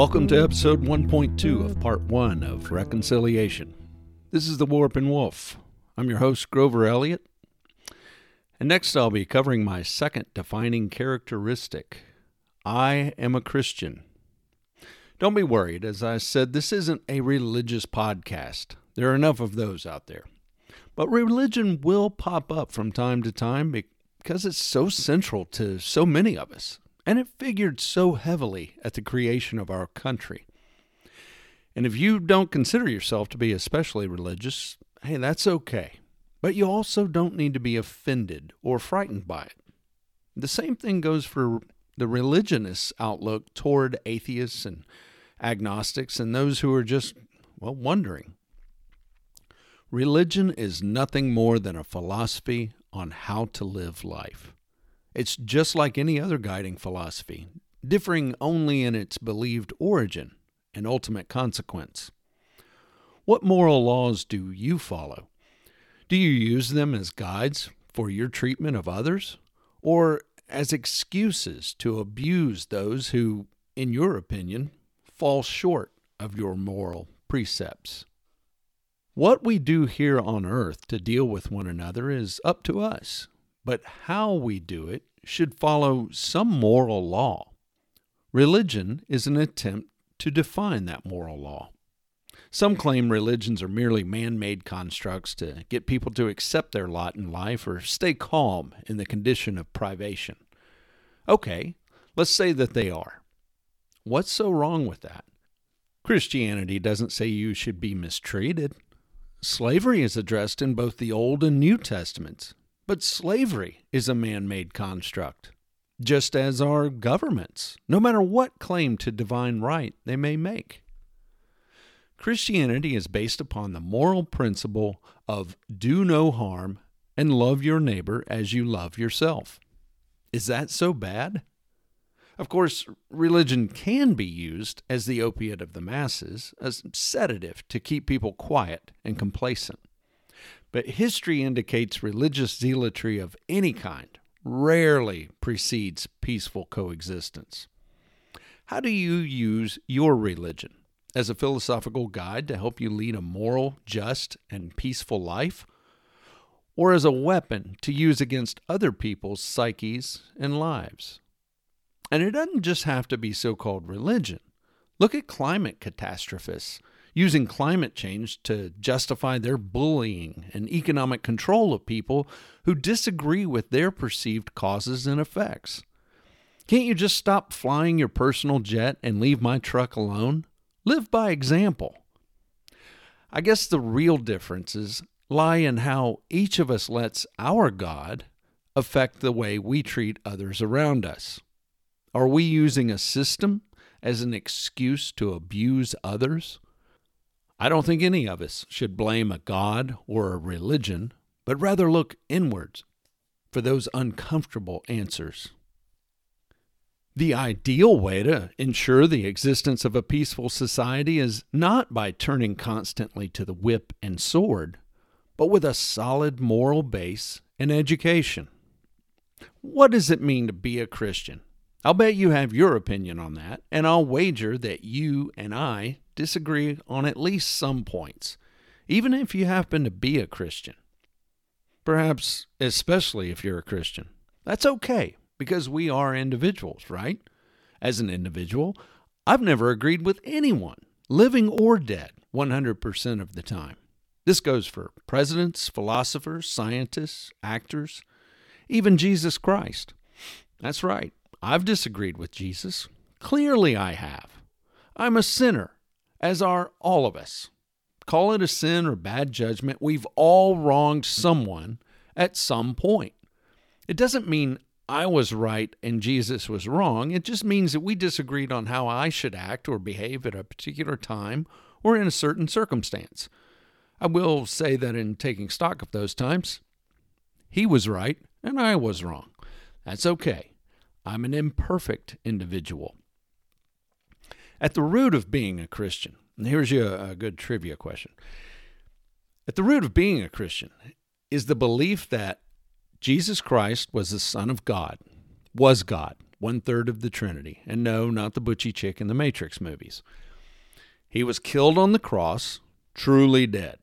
Welcome to episode 1.2 of part 1 of Reconciliation. This is the Warp and Woof. I'm your host, Grover Elliott. And next, I'll be covering my second defining characteristic I am a Christian. Don't be worried. As I said, this isn't a religious podcast. There are enough of those out there. But religion will pop up from time to time because it's so central to so many of us, and it figured so heavily at the creation of our country. And if you don't consider yourself to be especially religious, hey, that's okay. But you also don't need to be offended or frightened by it. The same thing goes for the religionist outlook toward atheists and agnostics and those who are just, well, wondering. Religion is nothing more than a philosophy on how to live life. It's just like any other guiding philosophy, differing only in its believed origin and ultimate consequence. What moral laws do you follow? Do you use them as guides for your treatment of others, or as excuses to abuse those who, in your opinion, fall short of your moral precepts? What we do here on earth to deal with one another is up to us, but how we do it should follow some moral law. Religion is an attempt to define that moral law. Some claim religions are merely man made constructs to get people to accept their lot in life or stay calm in the condition of privation. Okay, let's say that they are. What's so wrong with that? Christianity doesn't say you should be mistreated. Slavery is addressed in both the Old and New Testaments, but slavery is a man made construct, just as are governments, no matter what claim to divine right they may make. Christianity is based upon the moral principle of do no harm and love your neighbor as you love yourself. Is that so bad? Of course, religion can be used as the opiate of the masses, as sedative to keep people quiet and complacent. But history indicates religious zealotry of any kind rarely precedes peaceful coexistence. How do you use your religion? As a philosophical guide to help you lead a moral, just, and peaceful life? Or as a weapon to use against other people's psyches and lives? And it doesn't just have to be so called religion. Look at climate catastrophists using climate change to justify their bullying and economic control of people who disagree with their perceived causes and effects. Can't you just stop flying your personal jet and leave my truck alone? Live by example. I guess the real differences lie in how each of us lets our God affect the way we treat others around us. Are we using a system as an excuse to abuse others? I don't think any of us should blame a God or a religion, but rather look inwards for those uncomfortable answers. The ideal way to ensure the existence of a peaceful society is not by turning constantly to the whip and sword, but with a solid moral base and education. What does it mean to be a Christian? I'll bet you have your opinion on that, and I'll wager that you and I disagree on at least some points, even if you happen to be a Christian. Perhaps especially if you're a Christian. That's okay, because we are individuals, right? As an individual, I've never agreed with anyone, living or dead, 100% of the time. This goes for presidents, philosophers, scientists, actors, even Jesus Christ. That's right. I've disagreed with Jesus. Clearly, I have. I'm a sinner, as are all of us. Call it a sin or bad judgment, we've all wronged someone at some point. It doesn't mean I was right and Jesus was wrong. It just means that we disagreed on how I should act or behave at a particular time or in a certain circumstance. I will say that in taking stock of those times, he was right and I was wrong. That's okay. I'm an imperfect individual. At the root of being a Christian, and here's you a, a good trivia question. At the root of being a Christian is the belief that Jesus Christ was the Son of God, was God, one third of the Trinity. And no, not the butchy chick in the Matrix movies. He was killed on the cross, truly dead.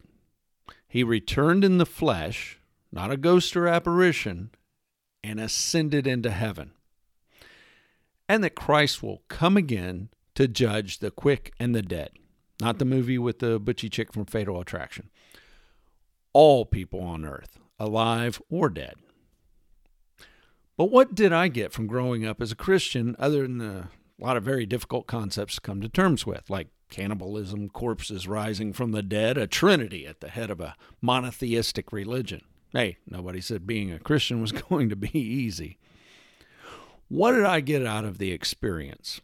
He returned in the flesh, not a ghost or apparition, and ascended into heaven. And that Christ will come again to judge the quick and the dead. Not the movie with the butchy chick from Fatal Attraction. All people on earth, alive or dead. But what did I get from growing up as a Christian other than a lot of very difficult concepts to come to terms with, like cannibalism, corpses rising from the dead, a trinity at the head of a monotheistic religion? Hey, nobody said being a Christian was going to be easy. What did I get out of the experience?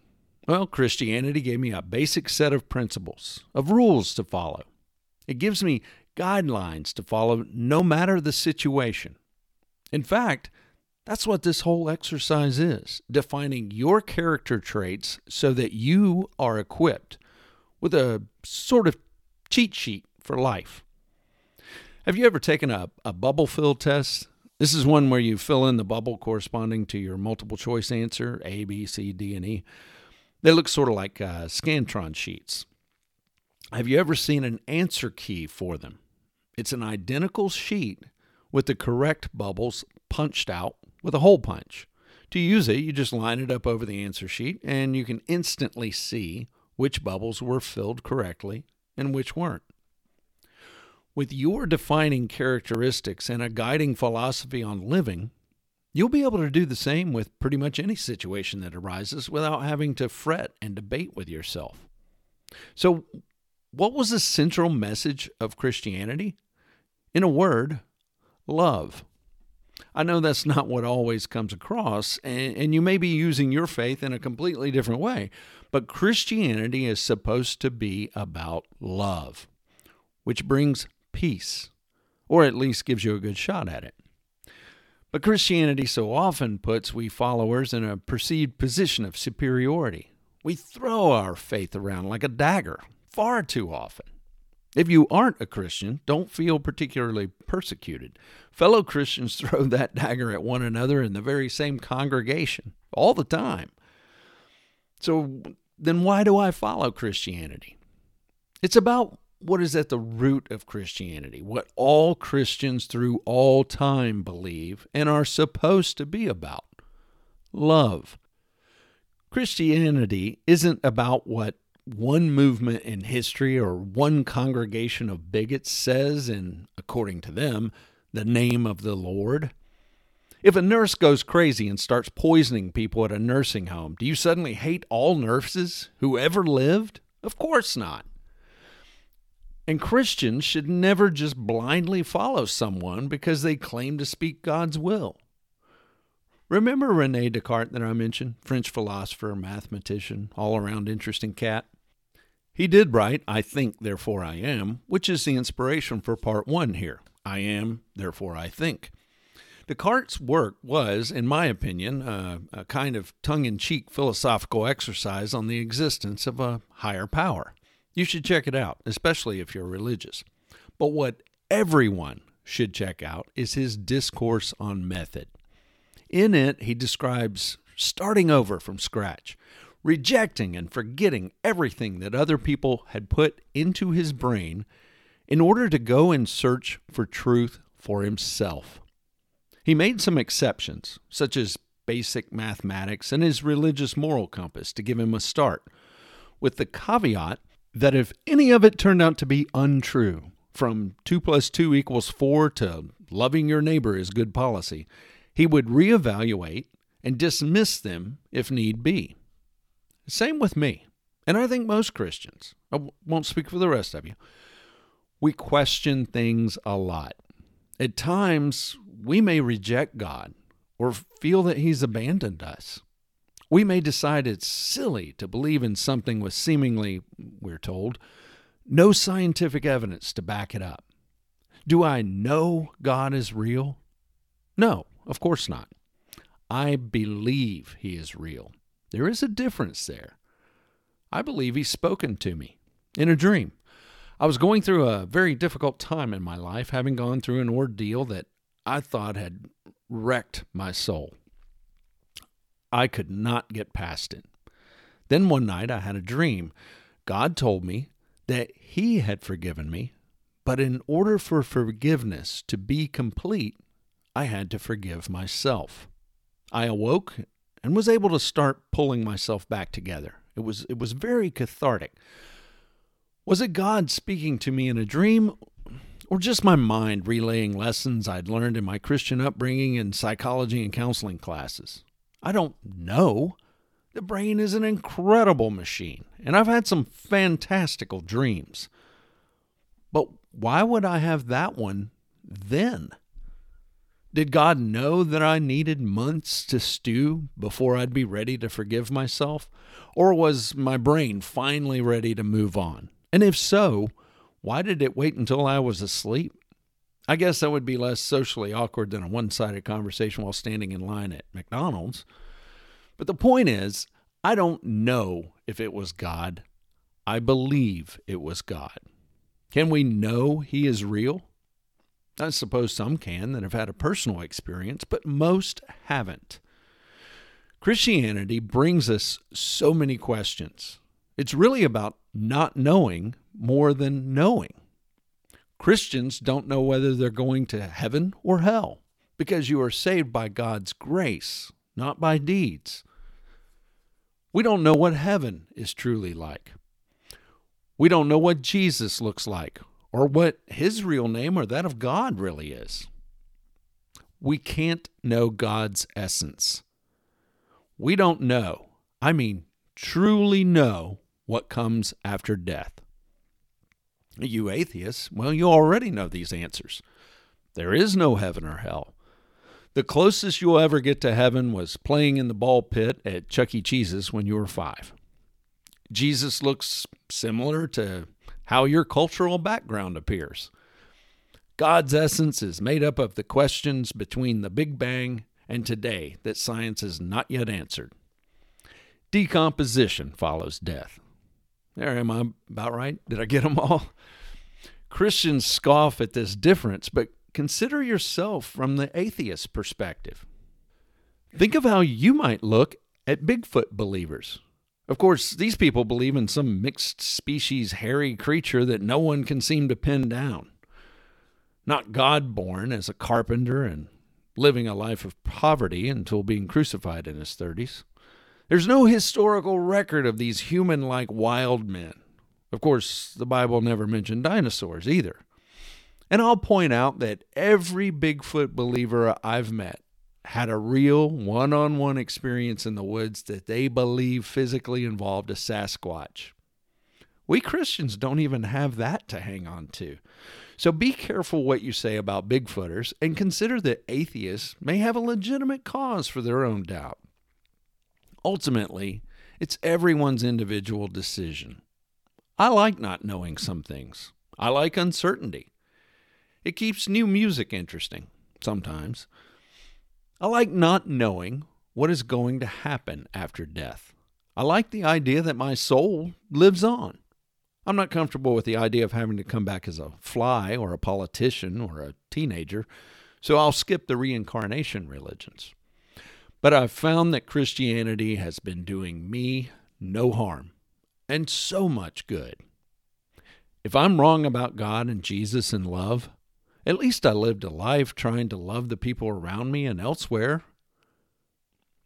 Well, Christianity gave me a basic set of principles, of rules to follow. It gives me guidelines to follow no matter the situation. In fact, that's what this whole exercise is defining your character traits so that you are equipped with a sort of cheat sheet for life. Have you ever taken a, a bubble fill test? This is one where you fill in the bubble corresponding to your multiple choice answer A, B, C, D, and E. They look sort of like uh, Scantron sheets. Have you ever seen an answer key for them? It's an identical sheet with the correct bubbles punched out with a hole punch. To use it, you just line it up over the answer sheet and you can instantly see which bubbles were filled correctly and which weren't. With your defining characteristics and a guiding philosophy on living, you'll be able to do the same with pretty much any situation that arises without having to fret and debate with yourself. So, what was the central message of Christianity? In a word, love. I know that's not what always comes across, and, you may be using your faith in a completely different way, but Christianity is supposed to be about love, which brings peace, or at least gives you a good shot at it. But Christianity so often puts we followers in a perceived position of superiority. We throw our faith around like a dagger far too often. If you aren't a Christian, don't feel particularly persecuted. Fellow Christians throw that dagger at one another in the very same congregation all the time. So then why do I follow Christianity? It's about what is at the root of Christianity, what all Christians through all time believe and are supposed to be about love. Christianity isn't about what one movement in history or one congregation of bigots says in, according to them, the name of the Lord? If a nurse goes crazy and starts poisoning people at a nursing home, do you suddenly hate all nurses who ever lived? Of course not. And Christians should never just blindly follow someone because they claim to speak God's will. Remember Rene Descartes that I mentioned? French philosopher, mathematician, all around interesting cat? He did write, I think, therefore I am, which is the inspiration for part one here. I am, therefore I think. Descartes' work was, in my opinion, a, a kind of tongue in cheek philosophical exercise on the existence of a higher power. You should check it out, especially if you're religious. But what everyone should check out is his discourse on method. In it, he describes starting over from scratch, rejecting and forgetting everything that other people had put into his brain in order to go and search for truth for himself. He made some exceptions, such as basic mathematics and his religious moral compass to give him a start, with the caveat that if any of it turned out to be untrue, from 2 plus 2 equals 4 to loving your neighbor is good policy, he would reevaluate and dismiss them if need be. Same with me. And I think most Christians, I won't speak for the rest of you, we question things a lot. At times, we may reject God or feel that He's abandoned us. We may decide it's silly to believe in something with seemingly, we're told, no scientific evidence to back it up. Do I know God is real? No, of course not. I believe He is real. There is a difference there. I believe he's spoken to me in a dream. I was going through a very difficult time in my life, having gone through an ordeal that I thought had wrecked my soul. I could not get past it. Then one night I had a dream. God told me that He had forgiven me, but in order for forgiveness to be complete, I had to forgive myself. I awoke and was able to start pulling myself back together. It was it was very cathartic. Was it God speaking to me in a dream or just my mind relaying lessons I'd learned in my Christian upbringing and psychology and counseling classes? I don't know. The brain is an incredible machine, and I've had some fantastical dreams. But why would I have that one then? Did God know that I needed months to stew before I'd be ready to forgive myself? Or was my brain finally ready to move on? And if so, why did it wait until I was asleep? I guess that would be less socially awkward than a one sided conversation while standing in line at McDonald's. But the point is, I don't know if it was God. I believe it was God. Can we know He is real? I suppose some can that have had a personal experience, but most haven't. Christianity brings us so many questions. It's really about not knowing more than knowing. Christians don't know whether they're going to heaven or hell because you are saved by God's grace, not by deeds. We don't know what heaven is truly like. We don't know what Jesus looks like or what his real name or that of God really is. We can't know God's essence. We don't know, I mean, truly know what comes after death. You atheists, well, you already know these answers. There is no heaven or hell. The closest you'll ever get to heaven was playing in the ball pit at Chuck E. Cheese's when you were five. Jesus looks similar to how your cultural background appears. God's essence is made up of the questions between the Big Bang and today that science has not yet answered. Decomposition follows death. There, am I about right? Did I get them all? Christians scoff at this difference, but consider yourself from the atheist perspective. Think of how you might look at Bigfoot believers. Of course, these people believe in some mixed species hairy creature that no one can seem to pin down. Not God born as a carpenter and living a life of poverty until being crucified in his 30s. There's no historical record of these human like wild men. Of course, the Bible never mentioned dinosaurs either. And I'll point out that every Bigfoot believer I've met had a real one on one experience in the woods that they believe physically involved a Sasquatch. We Christians don't even have that to hang on to. So be careful what you say about Bigfooters and consider that atheists may have a legitimate cause for their own doubt. Ultimately, it's everyone's individual decision. I like not knowing some things. I like uncertainty. It keeps new music interesting, sometimes. I like not knowing what is going to happen after death. I like the idea that my soul lives on. I'm not comfortable with the idea of having to come back as a fly or a politician or a teenager, so I'll skip the reincarnation religions. But I've found that Christianity has been doing me no harm and so much good. If I'm wrong about God and Jesus and love, at least I lived a life trying to love the people around me and elsewhere,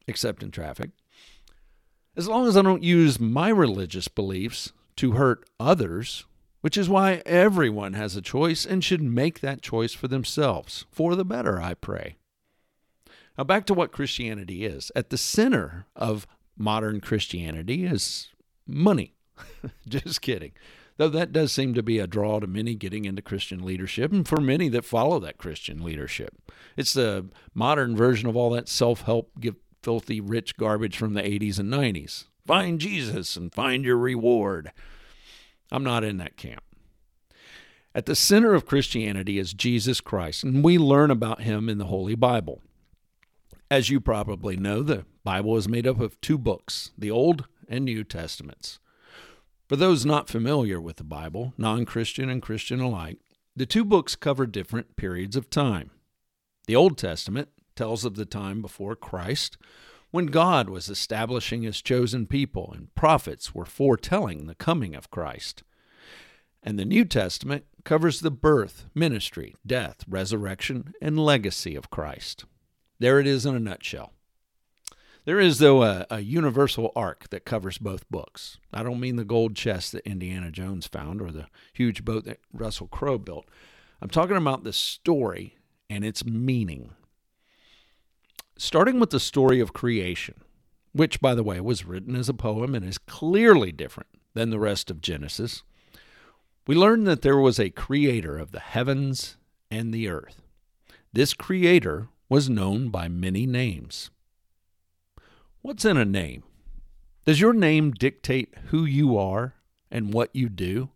except in traffic. As long as I don't use my religious beliefs to hurt others, which is why everyone has a choice and should make that choice for themselves, for the better, I pray. Now, back to what Christianity is. At the center of modern Christianity is money. Just kidding. Though that does seem to be a draw to many getting into Christian leadership and for many that follow that Christian leadership. It's the modern version of all that self help, filthy rich garbage from the 80s and 90s. Find Jesus and find your reward. I'm not in that camp. At the center of Christianity is Jesus Christ, and we learn about him in the Holy Bible. As you probably know, the Bible is made up of two books, the Old and New Testaments. For those not familiar with the Bible, non Christian and Christian alike, the two books cover different periods of time. The Old Testament tells of the time before Christ, when God was establishing his chosen people and prophets were foretelling the coming of Christ. And the New Testament covers the birth, ministry, death, resurrection, and legacy of Christ. There it is in a nutshell. There is, though, a, a, universal arc that covers both books. I don't mean the gold chest that Indiana Jones found or the huge boat that Russell Crowe built. I'm talking about the story and its meaning. Starting with the story of creation, which, by the way, was written as a poem and is clearly different than the rest of Genesis, we learn that there was a creator of the heavens and the earth. This creator was known by many names. What's in a name? Does your name dictate who you are and what you do?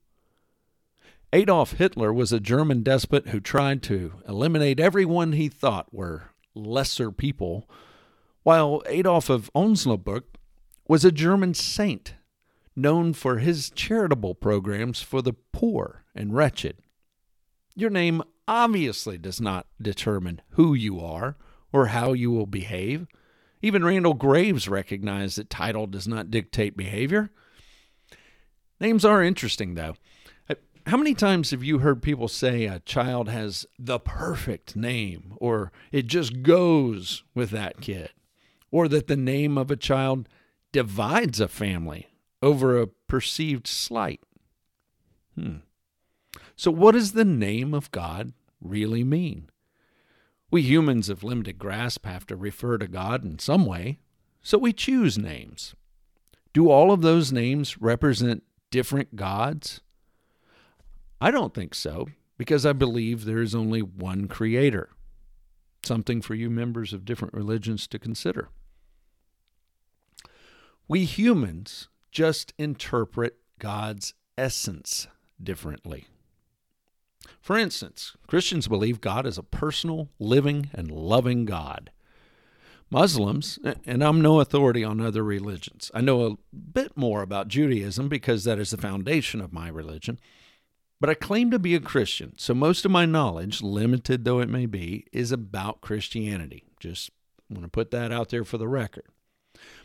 Adolf Hitler was a German despot who tried to eliminate everyone he thought were lesser people, while Adolf of Osnabrück was a German saint known for his charitable programs for the poor and wretched. Your name obviously does not determine who you are or how you will behave. Even Randall Graves recognized that title does not dictate behavior. Names are interesting, though. Uh, how many times have you heard people say a child has the perfect name, or it just goes with that kid, or that the name of a child divides a family over a perceived slight? Hmm. So, what does the name of God really mean? We humans of limited grasp have to refer to God in some way, so we choose names. Do all of those names represent different gods? I don't think so, because I believe there is only one creator. Something for you members of different religions to consider. We humans just interpret God's essence differently. For instance, Christians believe God is a personal, living, and loving God. Muslims, and I'm no authority on other religions, I know a bit more about Judaism because that is the foundation of my religion, but I claim to be a Christian, so most of my knowledge, limited though it may be, is about Christianity. Just want to put that out there for the record.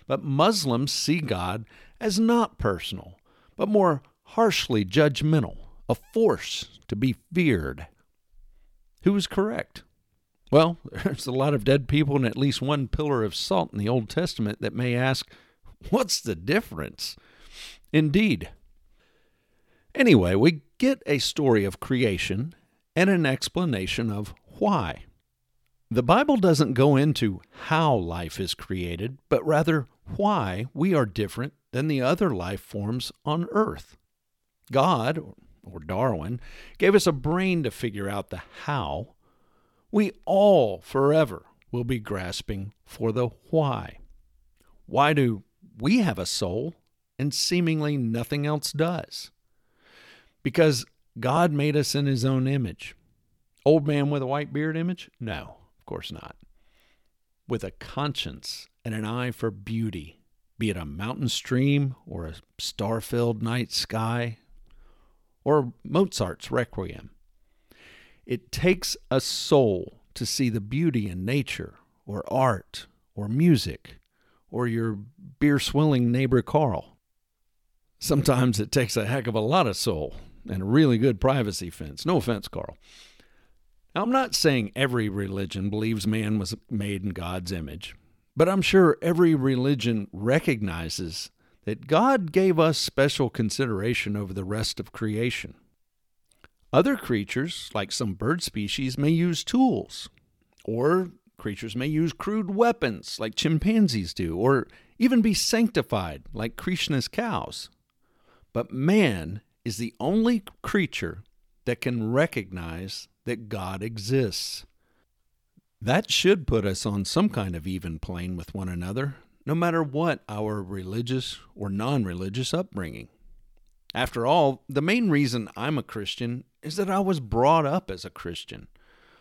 But Muslims see God as not personal, but more harshly judgmental a force to be feared. Who is correct? Well, there's a lot of dead people and at least one pillar of salt in the Old Testament that may ask, what's the difference? Indeed. Anyway, we get a story of creation and an explanation of why. The Bible doesn't go into how life is created, but rather why we are different than the other life forms on earth. God, or Darwin, gave us a brain to figure out the how, we all forever will be grasping for the why. Why do we have a soul and seemingly nothing else does? Because God made us in his own image. Old man with a white beard image? No, of course not. With a conscience and an eye for beauty, be it a mountain stream or a star filled night sky, or Mozart's Requiem. It takes a soul to see the beauty in nature, or art, or music, or your beer swilling neighbor Carl. Sometimes it takes a heck of a lot of soul and a really good privacy fence. No offense, Carl. Now, I'm not saying every religion believes man was made in God's image, but I'm sure every religion recognizes that God gave us special consideration over the rest of creation. Other creatures, like some bird species, may use tools, or creatures may use crude weapons, like chimpanzees do, or even be sanctified, like Krishna's cows. But man is the only creature that can recognize that God exists. That should put us on some kind of even plane with one another, no matter what our religious or non religious upbringing. After all, the main reason I'm a Christian is that I was brought up as a Christian.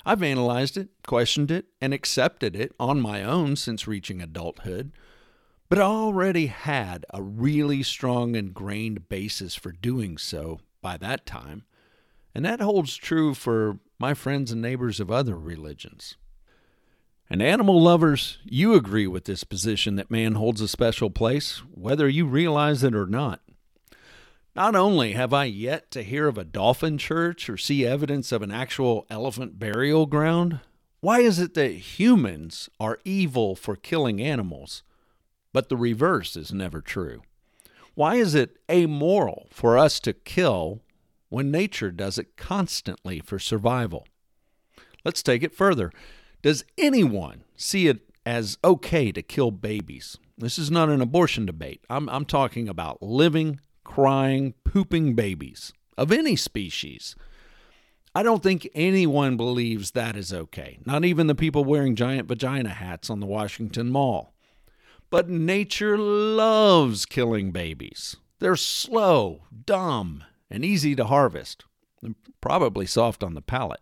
I've analyzed it, questioned it, and accepted it on my own since reaching adulthood, but I already had a really strong ingrained basis for doing so by that time, and that holds true for my friends and neighbors of other religions. And animal lovers, you agree with this position that man holds a special place, whether you realize it or not. Not only have I yet to hear of a dolphin church or see evidence of an actual elephant burial ground, why is it that humans are evil for killing animals, but the reverse is never true? Why is it amoral for us to kill when nature does it constantly for survival? Let's take it further. Does anyone see it as okay to kill babies? This is not an abortion debate. I'm, I'm talking about living, crying, pooping babies of any species. I don't think anyone believes that is okay, not even the people wearing giant vagina hats on the Washington Mall. But nature loves killing babies. They're slow, dumb, and easy to harvest, and probably soft on the palate.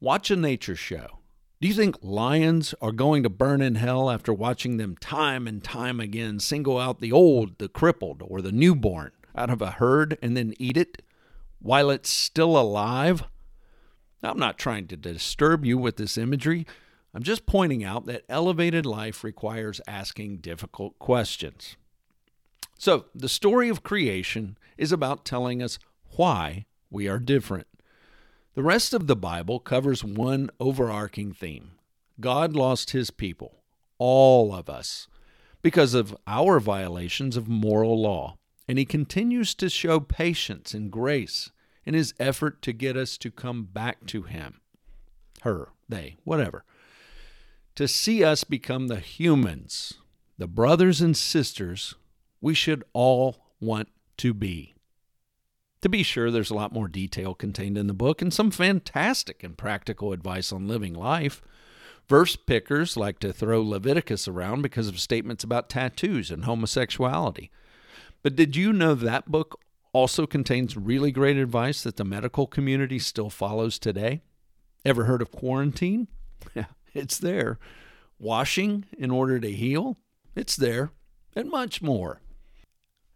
Watch a nature show. Do you think lions are going to burn in hell after watching them time and time again single out the old, the crippled, or the newborn out of a herd and then eat it while it's still alive? I'm not trying to disturb you with this imagery. I'm just pointing out that elevated life requires asking difficult questions. So, the story of creation is about telling us why we are different. The rest of the Bible covers one overarching theme God lost his people, all of us, because of our violations of moral law, and he continues to show patience and grace in his effort to get us to come back to him. Her, they, whatever. To see us become the humans, the brothers and sisters we should all want to be. To be sure, there's a lot more detail contained in the book and some fantastic and practical advice on living life. Verse pickers like to throw Leviticus around because of statements about tattoos and homosexuality. But did you know that book also contains really great advice that the medical community still follows today? Ever heard of quarantine? Yeah, it's there. Washing in order to heal? It's there. And much more.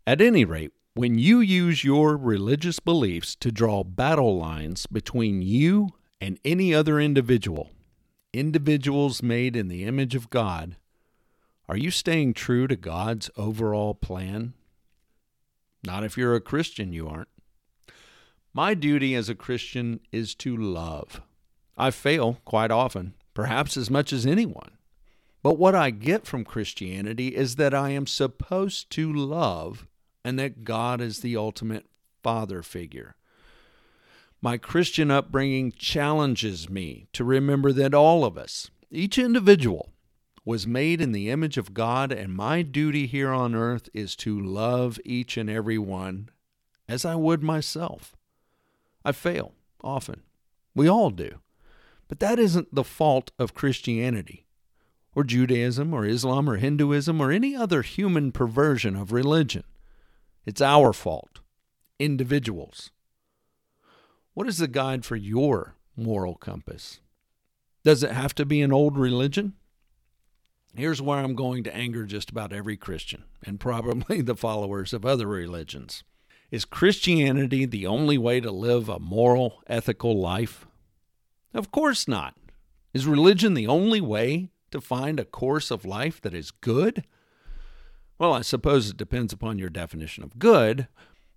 At any rate, when you use your religious beliefs to draw battle lines between you and any other individual, individuals made in the image of God, are you staying true to God's overall plan? Not if you're a Christian, you aren't. My duty as a Christian is to love. I fail quite often, perhaps as much as anyone. But what I get from Christianity is that I am supposed to love and that God is the ultimate father figure. My Christian upbringing challenges me to remember that all of us, each individual, was made in the image of God, and my duty here on earth is to love each and every one as I would myself. I fail often. We all do. But that isn't the fault of Christianity, or Judaism, or Islam, or Hinduism, or any other human perversion of religion. It's our fault, individuals. What is the guide for your moral compass? Does it have to be an old religion? Here's where I'm going to anger just about every Christian, and probably the followers of other religions. Is Christianity the only way to live a moral, ethical life? Of course not. Is religion the only way to find a course of life that is good? Well, I suppose it depends upon your definition of good,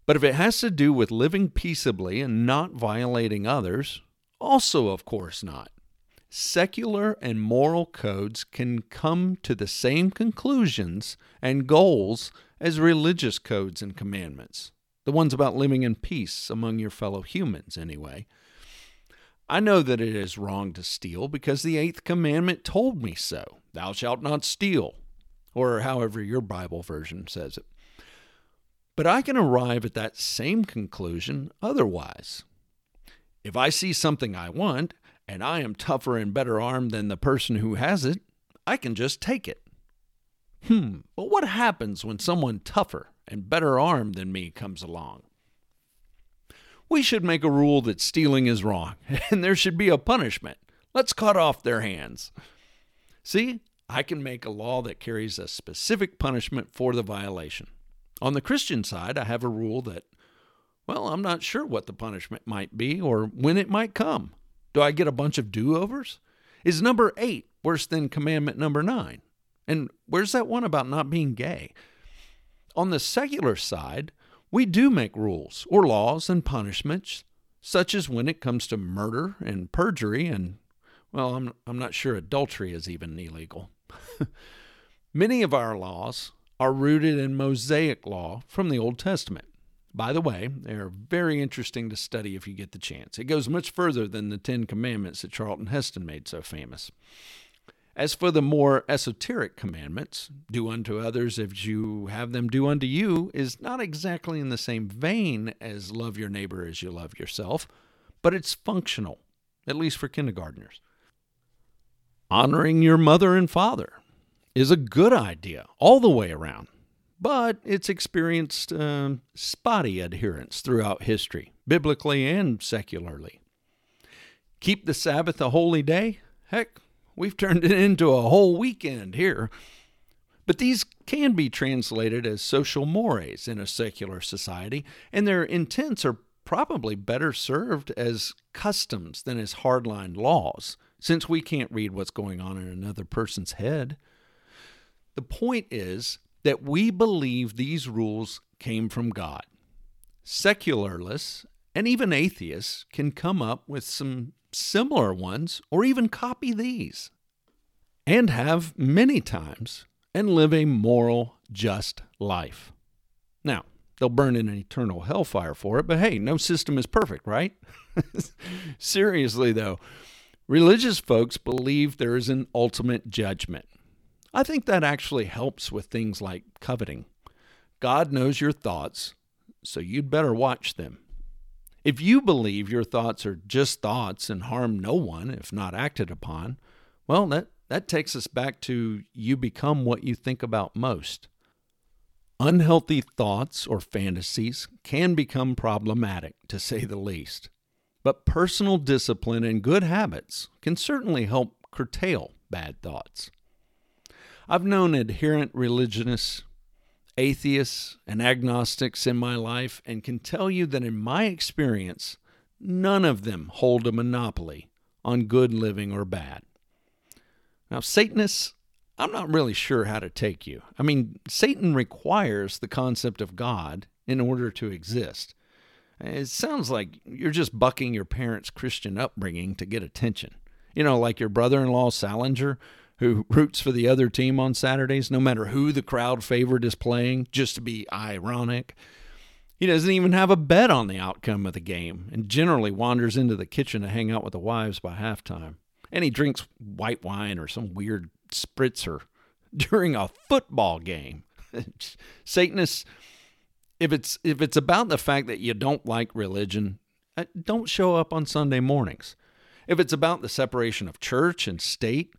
but if it has to do with living peaceably and not violating others, also, of course, not. Secular and moral codes can come to the same conclusions and goals as religious codes and commandments, the ones about living in peace among your fellow humans, anyway. I know that it is wrong to steal because the eighth commandment told me so Thou shalt not steal or however your Bible version says it. But I can arrive at that same conclusion otherwise. If I see something I want, and I am tougher and better armed than the person who has it, I can just take it. Hmm, but what happens when someone tougher and better armed than me comes along? We should make a rule that stealing is wrong, and there should be a punishment. Let's cut off their hands. See, I can make a law that carries a specific punishment for the violation. On the Christian side, I have a rule that, well, I'm not sure what the punishment might be or when it might come. Do I get a bunch of do overs? Is number eight worse than commandment number nine? And where's that one about not being gay? On the secular side, we do make rules or laws and punishments, such as when it comes to murder and perjury, and, well, I'm, I'm not sure adultery is even illegal. Many of our laws are rooted in Mosaic law from the Old Testament. By the way, they are very interesting to study if you get the chance. It goes much further than the Ten Commandments that Charlton Heston made so famous. As for the more esoteric commandments, do unto others as you have them do unto you, is not exactly in the same vein as love your neighbor as you love yourself, but it's functional, at least for kindergartners. Honoring your mother and father is a good idea all the way around, but it's experienced uh, spotty adherence throughout history, biblically and secularly. Keep the Sabbath a holy day? Heck, We've turned it into a whole weekend here. But these can be translated as social mores in a secular society, and their intents are probably better served as customs than as hardline laws, since we can't read what's going on in another person's head. The point is that we believe these rules came from God. Secularists and even atheists can come up with some similar ones, or even copy these, and have many times and live a moral, just life. Now, they'll burn in an eternal hellfire for it, but hey, no system is perfect, right? Seriously, though, religious folks believe there is an ultimate judgment. I think that actually helps with things like coveting. God knows your thoughts, so you'd better watch them. If you believe your thoughts are just thoughts and harm no one if not acted upon, well, that, that takes us back to you become what you think about most. Unhealthy thoughts or fantasies can become problematic, to say the least. But personal discipline and good habits can certainly help curtail bad thoughts. I've known adherent religionists atheists and agnostics in my life and can tell you that in my experience, none of them hold a monopoly on good living or bad. Now, Satanists, I'm not really sure how to take you. I mean, Satan requires the concept of God in order to exist. It sounds like you're just bucking your parents' Christian upbringing to get attention. You know, like your brother in law Salinger, who roots for the other team on Saturdays, no matter who the crowd favorite is playing, just to be ironic. He doesn't even have a bet on the outcome of the game and generally wanders into the kitchen to hang out with the wives by halftime. And he drinks white wine or some weird spritzer during a football game. Satanists, if it's if it's about the fact that you don't like religion, uh, don't show up on Sunday mornings. If it's about the separation of church and state,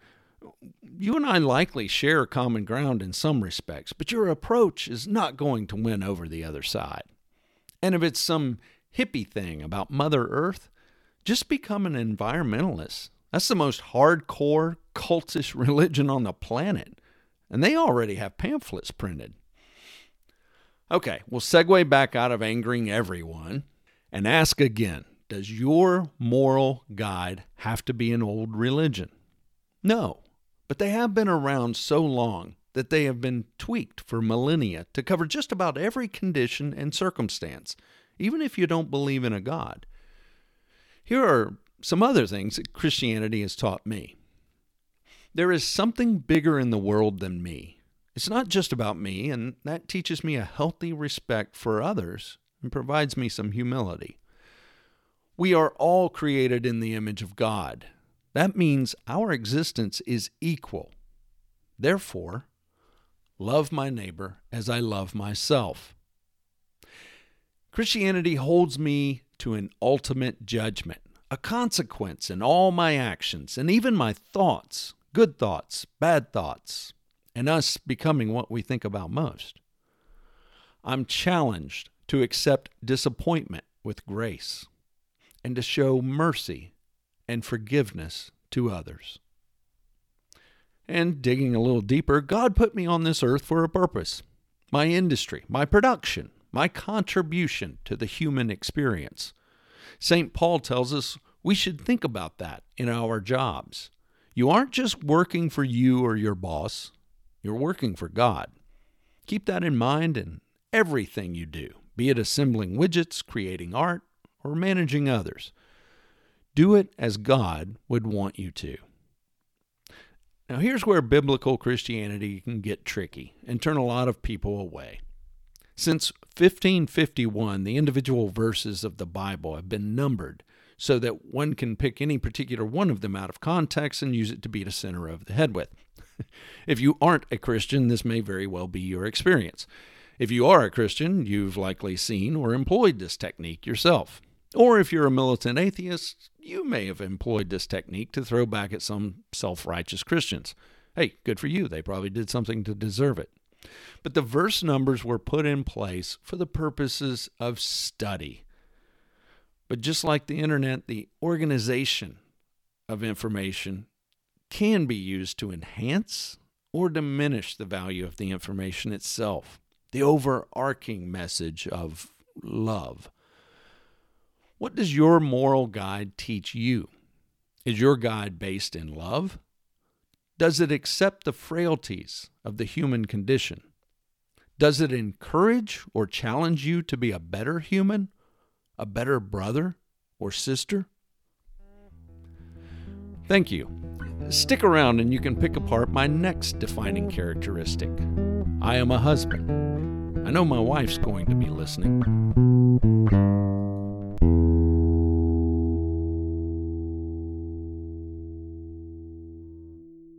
you and I likely share common ground in some respects, but your approach is not going to win over the other side. And if it's some hippie thing about Mother Earth, just become an environmentalist. That's the most hardcore, cultish religion on the planet. And they already have pamphlets printed. Okay, we'll segue back out of angering everyone and ask again Does your moral guide have to be an old religion? No but they have been around so long that they have been tweaked for millennia to cover just about every condition and circumstance, even if you don't believe in a God. Here are some other things that Christianity has taught me. There is something bigger in the world than me. It's not just about me, and that teaches me a healthy respect for others and provides me some humility. We are all created in the image of God, that means our existence is equal. Therefore, love my neighbor as I love myself. Christianity holds me to an ultimate judgment, a consequence in all my actions and even my thoughts, good thoughts, bad thoughts, and us becoming what we think about most. I'm challenged to accept disappointment with grace and to show mercy and forgiveness to others. And digging a little deeper, God put me on this earth for a purpose my industry, my production, my contribution to the human experience. St. Paul tells us we should think about that in our jobs. You aren't just working for you or your boss, you're working for God. Keep that in mind in everything you do, be it assembling widgets, creating art, or managing others. Do it as God would want you to. Now, here's where biblical Christianity can get tricky and turn a lot of people away. Since 1551, the individual verses of the Bible have been numbered so that one can pick any particular one of them out of context and use it to beat a center of the head with. if you aren't a Christian, this may very well be your experience. If you are a Christian, you've likely seen or employed this technique yourself. Or if you're a militant atheist, you may have employed this technique to throw back at some self righteous Christians. Hey, good for you. They probably did something to deserve it. But the verse numbers were put in place for the purposes of study. But just like the internet, the organization of information can be used to enhance or diminish the value of the information itself, the overarching message of love. What does your moral guide teach you? Is your guide based in love? Does it accept the frailties of the human condition? Does it encourage or challenge you to be a better human, a better brother or sister? Thank you. Stick around and you can pick apart my next defining characteristic. I am a husband. I know my wife's going to be listening.